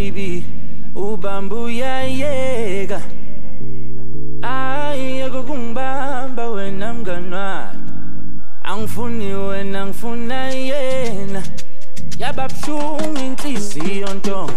baby ubambu yayeka. Hayi akukungibamba wena mngani wakhe angifuni wena ngifuna yena. Yaba buhlungu inhliziyo ntombi.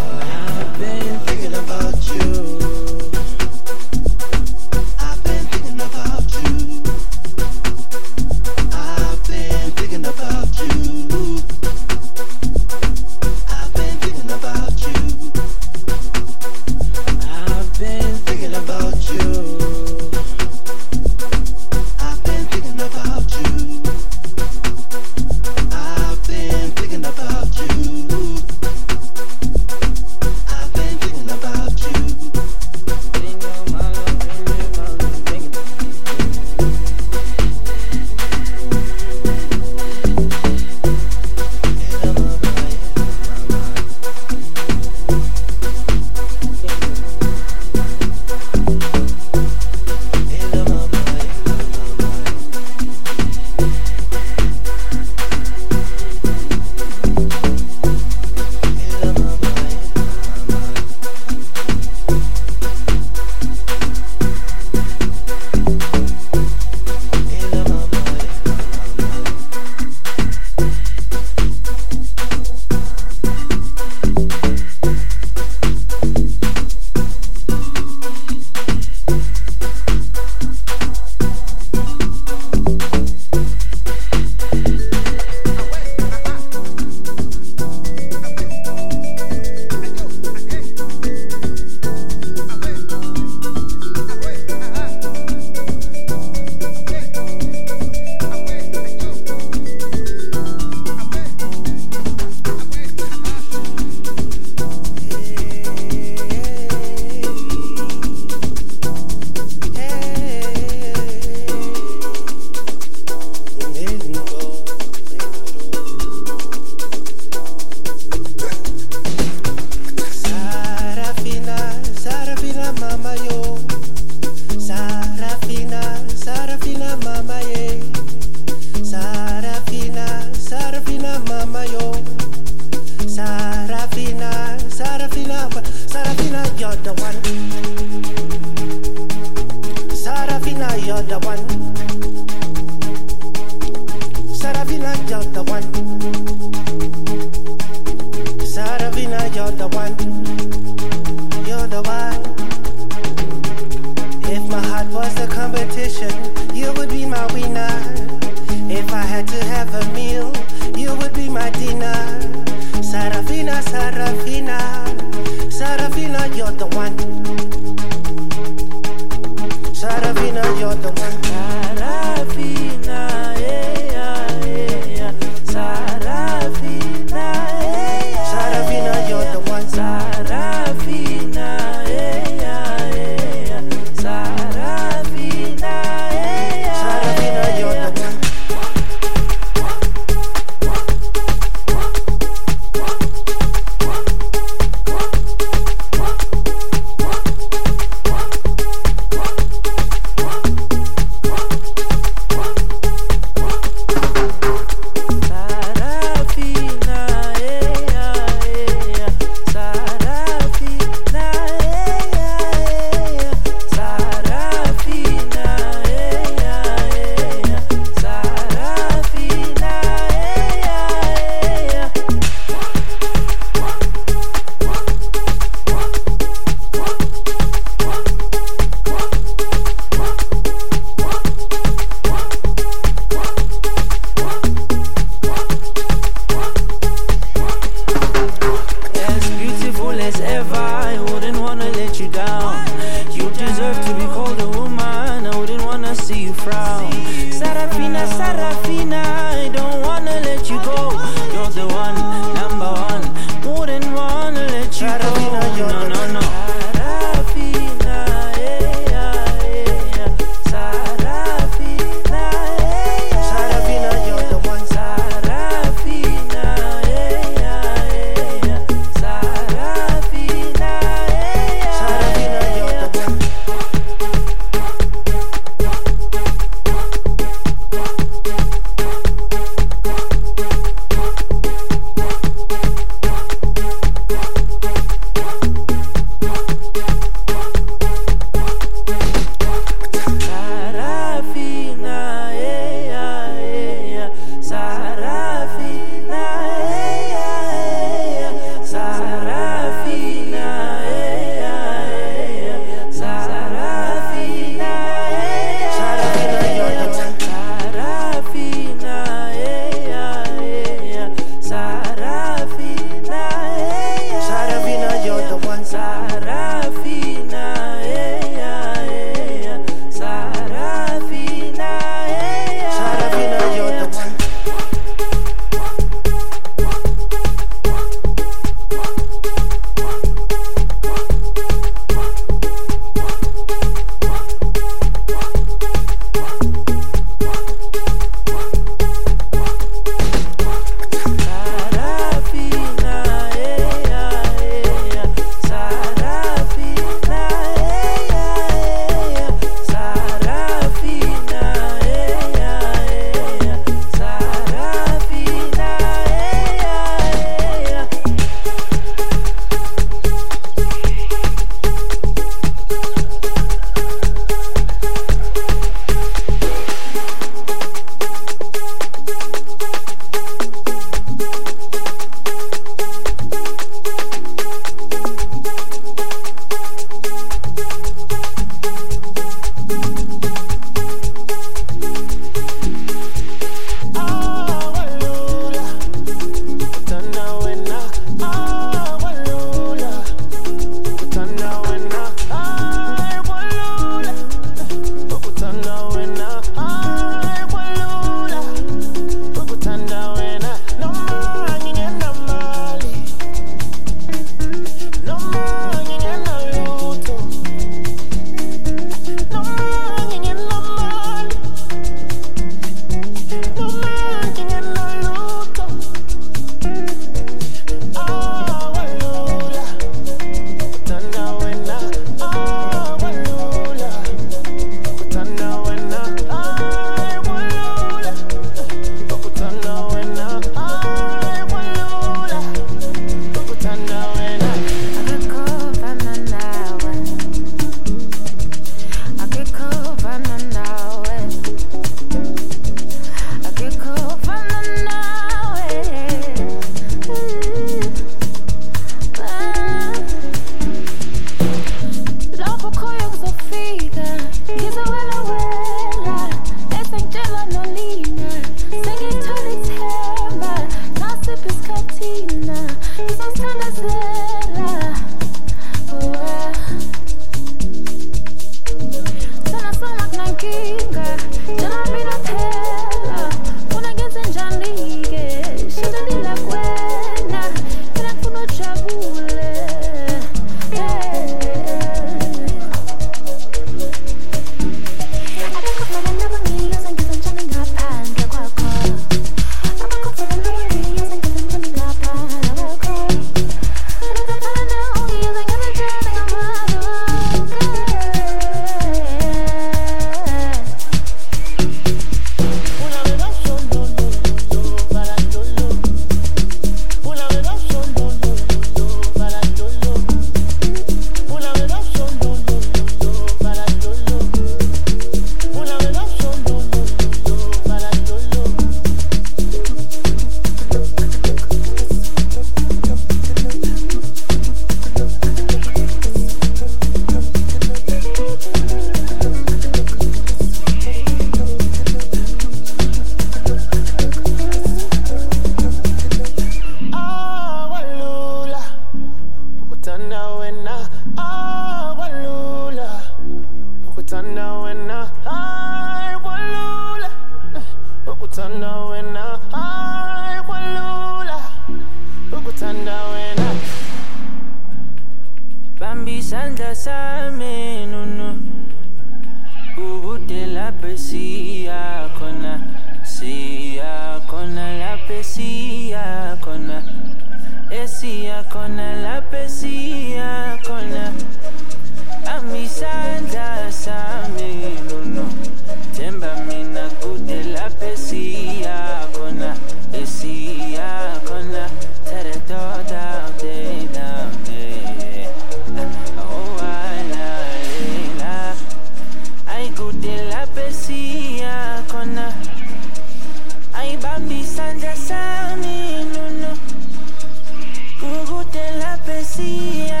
escuchen la poesía.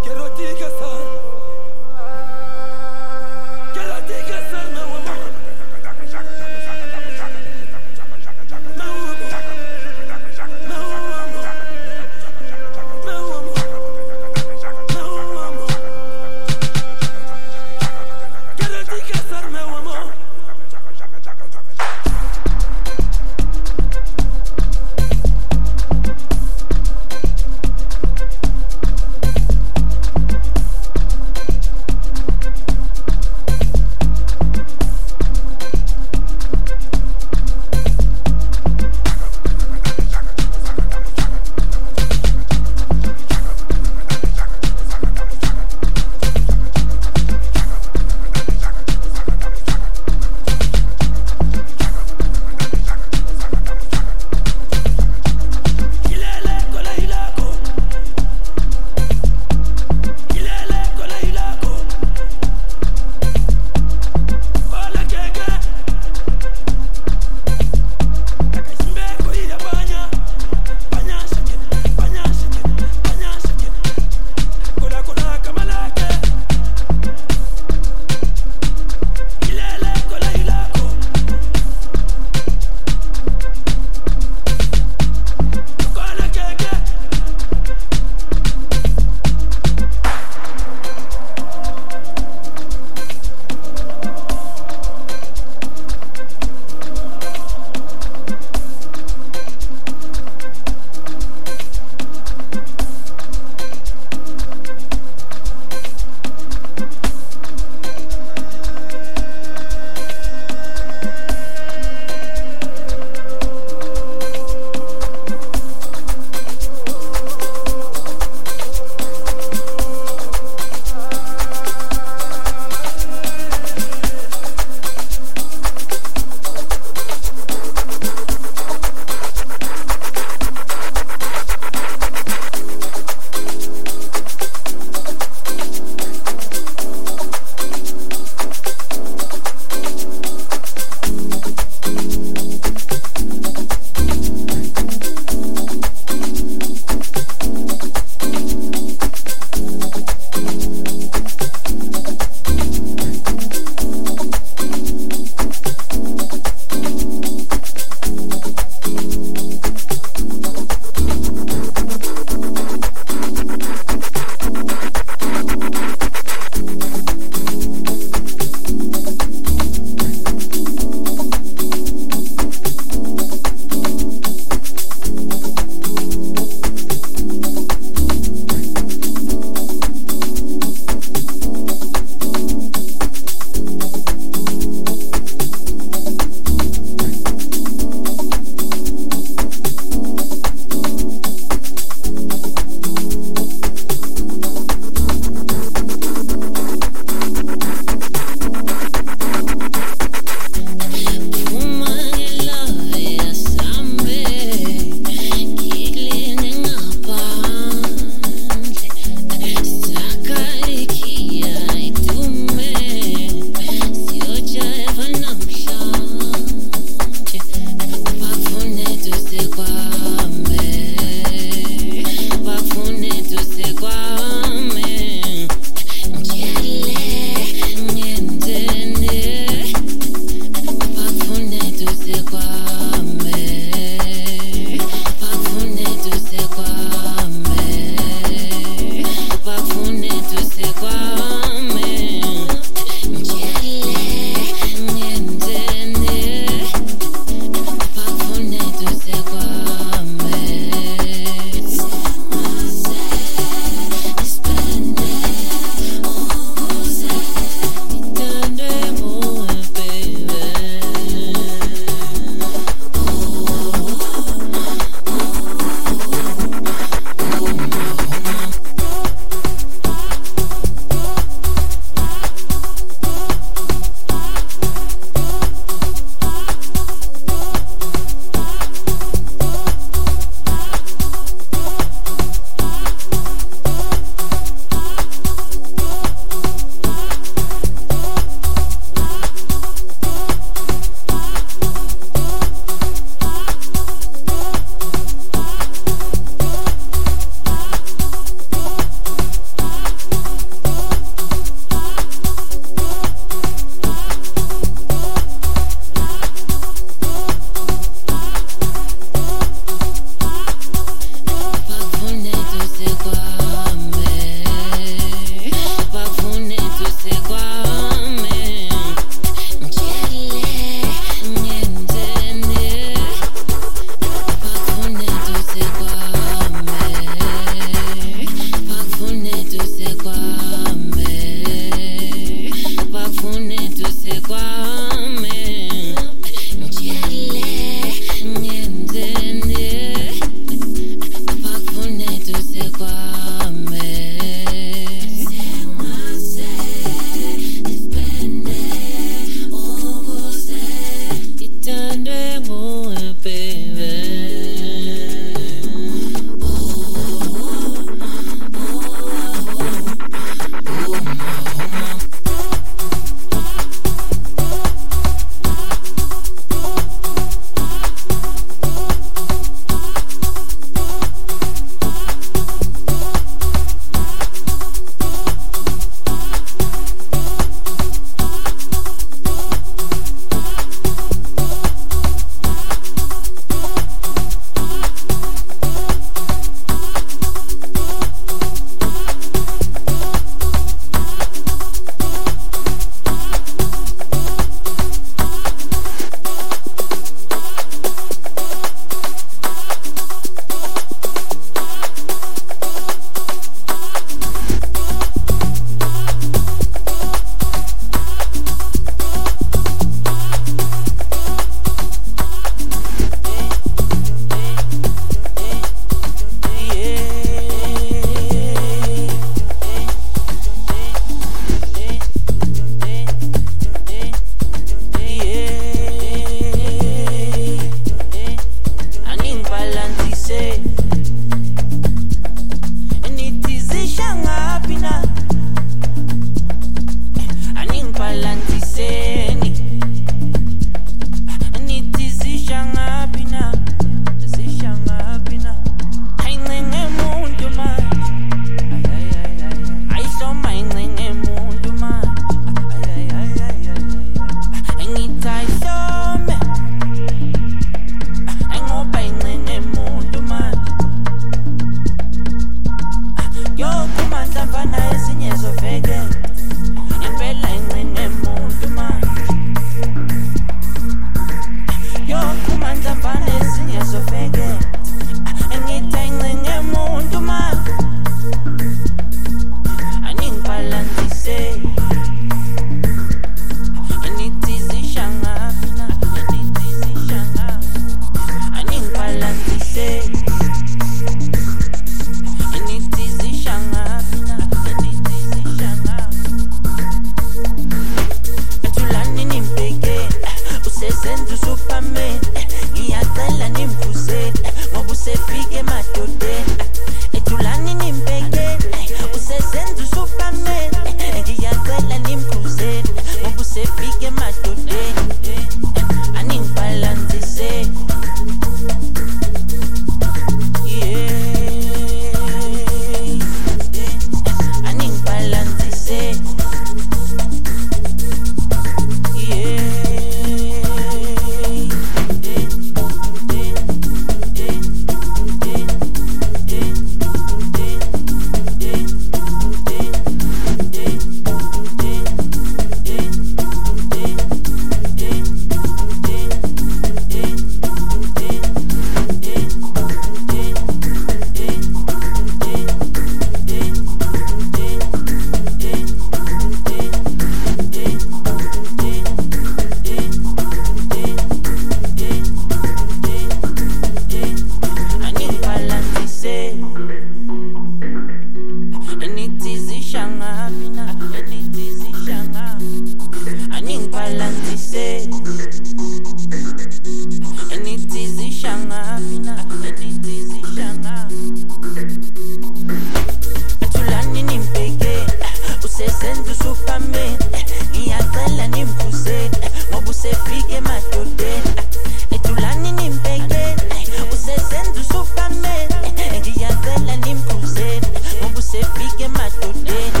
today.